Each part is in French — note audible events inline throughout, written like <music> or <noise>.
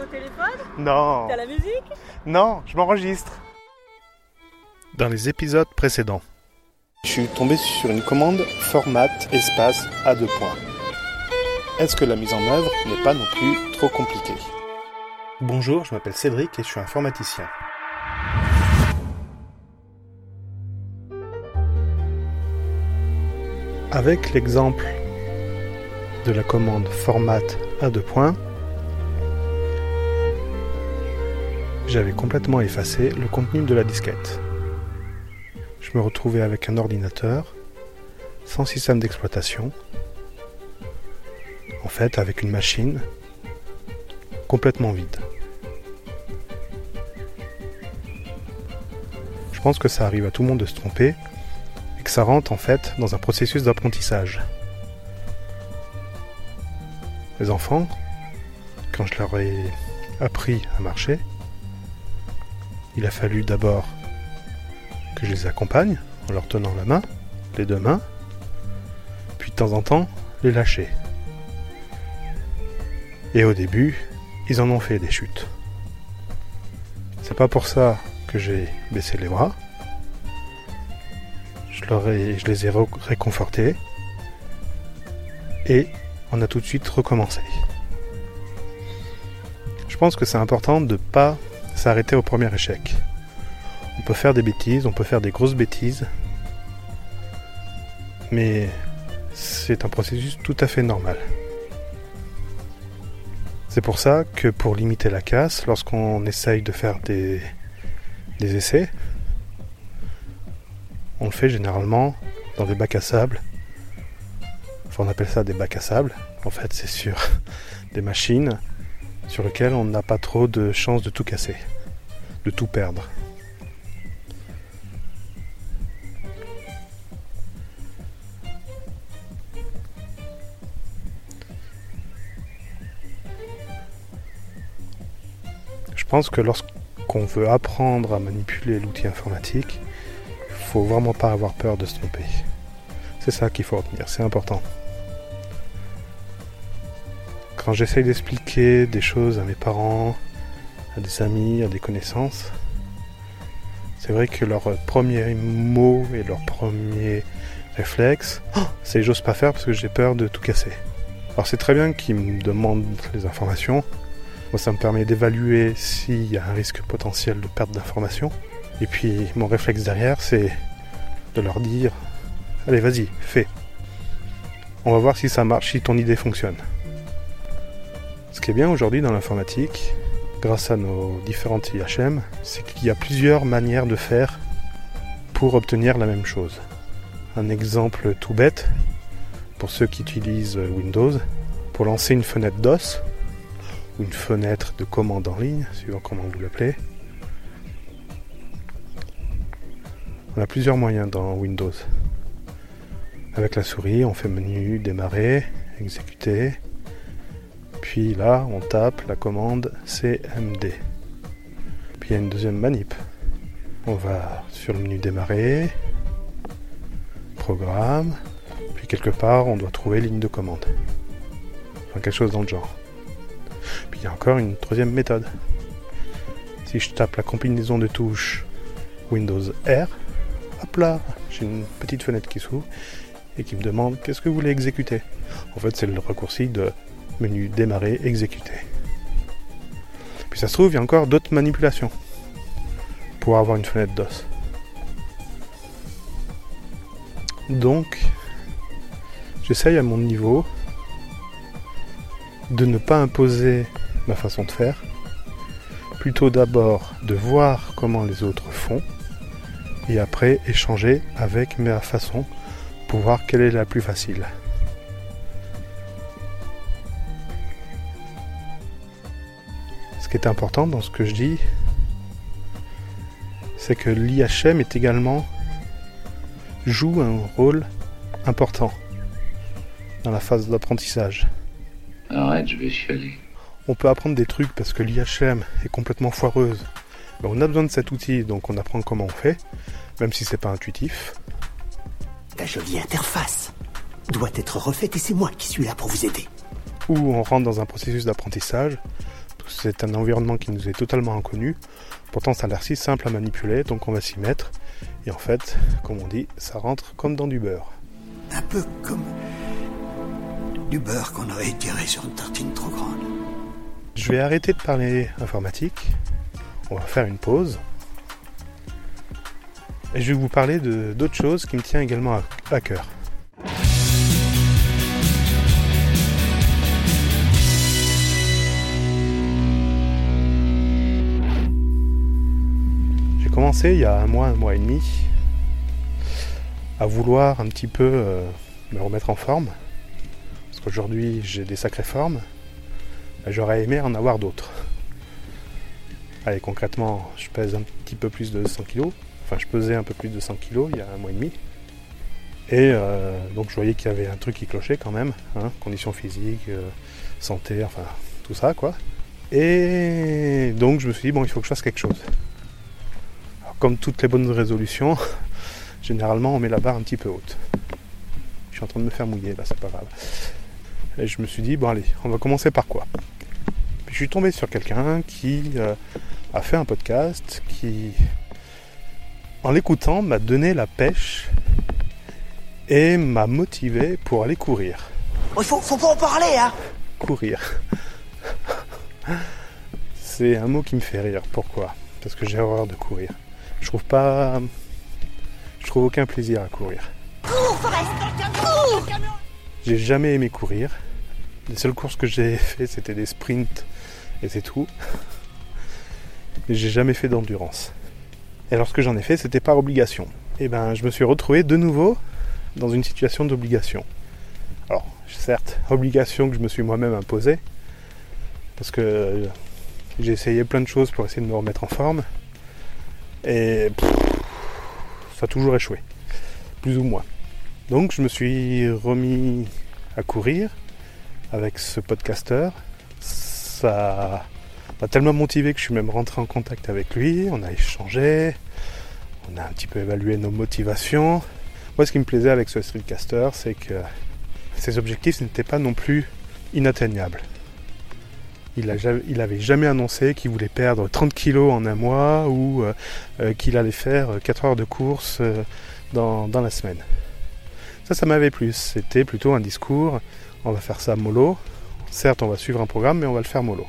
Au téléphone Non. T'as la musique Non, je m'enregistre. Dans les épisodes précédents, je suis tombé sur une commande format espace à deux points. Est-ce que la mise en œuvre n'est pas non plus trop compliquée? Bonjour, je m'appelle Cédric et je suis informaticien. Avec l'exemple de la commande format à deux points, j'avais complètement effacé le contenu de la disquette. Je me retrouvais avec un ordinateur sans système d'exploitation, en fait avec une machine complètement vide. Je pense que ça arrive à tout le monde de se tromper et que ça rentre en fait dans un processus d'apprentissage. Les enfants, quand je leur ai appris à marcher, il a fallu d'abord que je les accompagne en leur tenant la main, les deux mains, puis de temps en temps les lâcher. Et au début, ils en ont fait des chutes. C'est pas pour ça que j'ai baissé les bras. Je, les ai réconfortés. Et on a tout de suite recommencé. Je pense que c'est important de ne pas s'arrêter au premier échec. On peut faire des bêtises, on peut faire des grosses bêtises, mais c'est un processus tout à fait normal. C'est pour ça que pour limiter la casse, lorsqu'on essaye de faire des, essais, on le fait généralement dans des bacs à sable. On appelle ça des bacs à sable. En fait, c'est sur <laughs> des machines sur lesquelles on n'a pas trop de chances de tout casser, de tout perdre. Je pense que lorsqu'on veut apprendre à manipuler l'outil informatique, il faut vraiment pas avoir peur de se tromper. C'est ça qu'il faut retenir, c'est important. Quand j'essaye d'expliquer des choses à mes parents, à des amis, à des connaissances, c'est vrai que leur premier mot et leur premier réflexe, c'est j'ose pas faire parce que j'ai peur de tout casser. Alors c'est très bien qu'ils me demandent les informations. Moi ça me permet d'évaluer s'il y a un risque potentiel de perte d'informations. Et puis mon réflexe derrière c'est de leur dire allez vas-y, fais. On va voir si ça marche, si ton idée fonctionne. Ce qui est bien aujourd'hui dans l'informatique, grâce à nos différentes IHM, c'est qu'il y a plusieurs manières de faire pour obtenir la même chose. Un exemple tout bête, pour ceux qui utilisent Windows, pour lancer une fenêtre DOS, ou une fenêtre de commande en ligne, suivant comment vous l'appelez, on a plusieurs moyens dans Windows. Avec la souris, on fait menu, démarrer, exécuter, puis là, on tape la commande CMD. Puis il y a une deuxième manip. On va sur le menu démarrer, programme, puis quelque part, on doit trouver ligne de commande. Enfin, quelque chose dans le genre. Puis il y a encore une troisième méthode. Si je tape la combinaison de touches Windows R, hop là, j'ai une petite fenêtre qui s'ouvre et qui me demande qu'est-ce que vous voulez exécuter. En fait, c'est le raccourci de menu démarrer, exécuter. Puis ça se trouve, il y a encore d'autres manipulations pour avoir une fenêtre DOS. Donc, j'essaye à mon niveau de ne pas imposer ma façon de faire, plutôt d'abord de voir comment les autres font, et après échanger avec ma façon pour voir quelle est la plus facile. Qui est important dans ce que je dis, c'est que l'IHM est également joue un rôle important dans la phase d'apprentissage. Arrête, je vais chialer. On peut apprendre des trucs parce que l'IHM est complètement foireuse. Ben, on a besoin de cet outil, donc on apprend comment on fait, même si c'est pas intuitif. Ta jolie interface doit être refaite et c'est moi qui suis là pour vous aider. Ou on rentre dans un processus d'apprentissage C'est un environnement qui nous est totalement inconnu. Pourtant, ça a l'air si simple à manipuler, donc on va s'y mettre. Et en fait, comme on dit, ça rentre comme dans du beurre. Un peu comme du beurre qu'on aurait étiré sur une tartine trop grande. Je vais arrêter de parler informatique. On va faire une pause. Et je vais vous parler de- d'autres choses qui me tiennent également à, à cœur. Il y a un mois, un mois et demi, à vouloir un petit peu euh, me remettre en forme. Parce qu'aujourd'hui j'ai des sacrées formes. J'aurais aimé en avoir d'autres. Allez, concrètement, je pèse un petit peu plus de 100 kg. Enfin, je pesais un peu plus de 100 kg il y a un mois et demi. Et euh, donc, je voyais qu'il y avait un truc qui clochait quand même. Hein, conditions physiques, euh, santé, enfin, tout ça, quoi. Et donc, je me suis dit, bon, il faut que je fasse quelque chose. Comme toutes les bonnes résolutions, <laughs> généralement, on met la barre un petit peu haute. Je suis en train de me faire mouiller, là, c'est pas grave. Et je me suis dit, bon, allez, on va commencer par quoi? Puis je suis tombé sur quelqu'un qui euh, a fait un podcast, qui, en l'écoutant, m'a donné la pêche et m'a motivé pour aller courir. Il faut, faut pas en parler, hein Courir. <laughs> C'est un mot qui me fait rire. Pourquoi? Parce que j'ai horreur de courir. Je trouve pas. Je trouve aucun plaisir à courir. J'ai jamais aimé courir. Les seules courses que j'ai <laughs> fait, c'était des sprints et c'est tout. Mais j'ai jamais fait d'endurance. Et lorsque j'en ai fait, c'était par obligation. Et ben, je me suis retrouvé de nouveau dans une situation d'obligation. Alors, certes, obligation que je me suis moi-même imposée, parce que euh, j'ai essayé plein de choses pour essayer de me remettre en forme, et ça a toujours échoué, plus ou moins. Donc, je me suis remis à courir avec ce podcasteur. Ça m'a tellement motivé que je suis même rentré en contact avec lui, on a échangé, on a un petit peu évalué nos motivations. Moi, ce qui me plaisait avec ce streetcaster, c'est que ses objectifs n'étaient pas non plus inatteignables. Il, a, ja- il avait jamais annoncé qu'il voulait perdre 30 kilos en un mois ou euh, euh, qu'il allait faire 4 heures de course euh, dans, dans la semaine. Ça, ça m'avait plu. C'était plutôt un discours. On va faire ça mollo. Certes, on va suivre un programme, mais on va le faire mollo.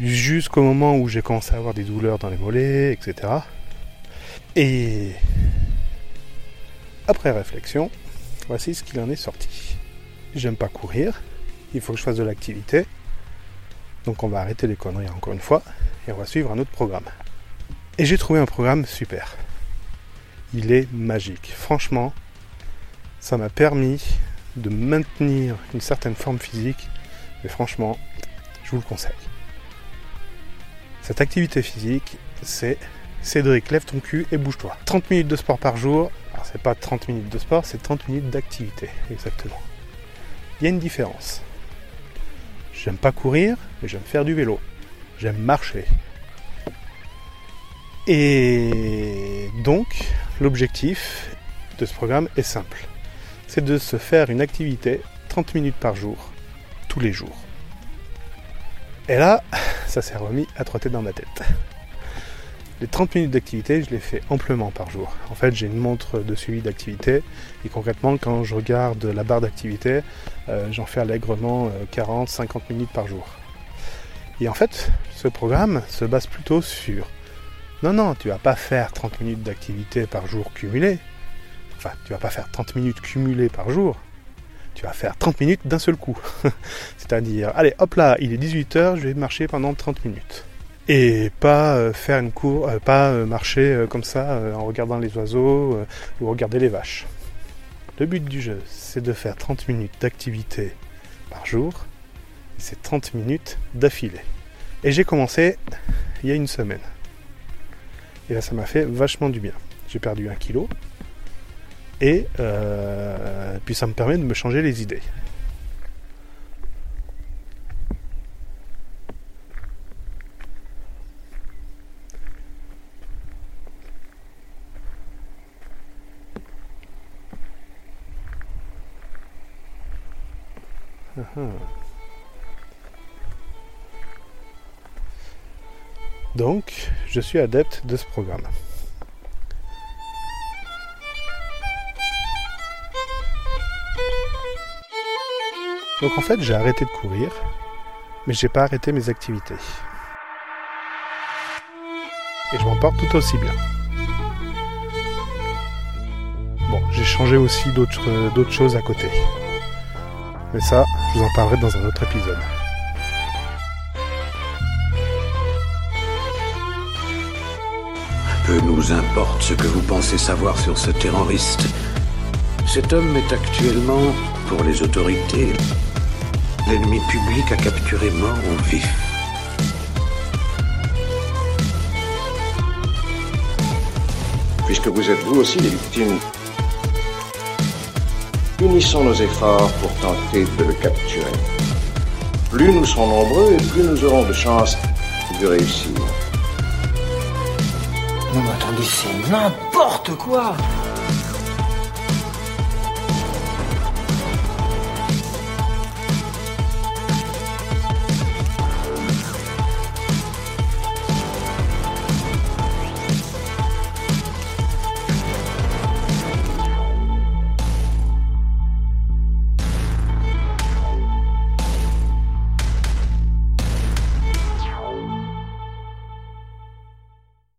Jusqu'au moment où j'ai commencé à avoir des douleurs dans les mollets, etc. Et après réflexion, voici ce qu'il en est sorti. J'aime pas courir, il faut que je fasse de l'activité. Donc on va arrêter les conneries encore une fois et on va suivre un autre programme. Et j'ai trouvé un programme super. Il est magique. Franchement, ça m'a permis de maintenir une certaine forme physique. Mais franchement, je vous le conseille. Cette activité physique, c'est Cédric, lève ton cul et bouge-toi. 30 minutes de sport par jour. Alors c'est pas 30 minutes de sport, c'est 30 minutes d'activité, exactement. Il y a une différence. J'aime pas courir, mais j'aime faire du vélo. J'aime marcher. Et donc, l'objectif de ce programme est simple. C'est de se faire une activité 30 minutes par jour, tous les jours. Et là, ça s'est remis à trotter dans ma tête. Les 30 minutes d'activité, je les fais amplement par jour. En fait, j'ai une montre de suivi d'activité et concrètement, quand je regarde la barre d'activité, euh, j'en fais allègrement 40-50 minutes par jour. Et en fait, ce programme se base plutôt sur non, non, tu vas pas faire 30 minutes d'activité par jour cumulées. Enfin, tu vas pas faire 30 minutes cumulées par jour. Tu vas faire 30 minutes d'un seul coup. <laughs> C'est-à-dire, allez, hop là, il est 18h, je vais marcher pendant 30 minutes et pas euh, faire une cour, euh, pas euh, marcher comme ça en regardant les oiseaux ou regarder les vaches. Le but du jeu, c'est de faire 30 minutes d'activité par jour. C'est 30 minutes d'affilée. Et j'ai commencé il y a une semaine. Et là, ça m'a fait vachement du bien. J'ai perdu un kilo. Et puis ça me permet de me changer les idées. Donc, je suis adepte de ce programme. Donc en fait, j'ai arrêté de courir, mais j'ai pas arrêté mes activités. Et je m'en porte tout aussi bien. Bon, j'ai changé aussi d'autres choses à côté. Mais ça, je vous en parlerai dans un autre épisode. Peu nous importe ce que vous pensez savoir sur ce terroriste? Cet homme est actuellement, pour les autorités, l'ennemi public à capturer mort ou vif. Puisque vous êtes vous aussi des victimes, unissons nos efforts pour tenter de le capturer. Plus nous serons nombreux plus nous aurons de chances de réussir. Non mais c'est n'importe quoi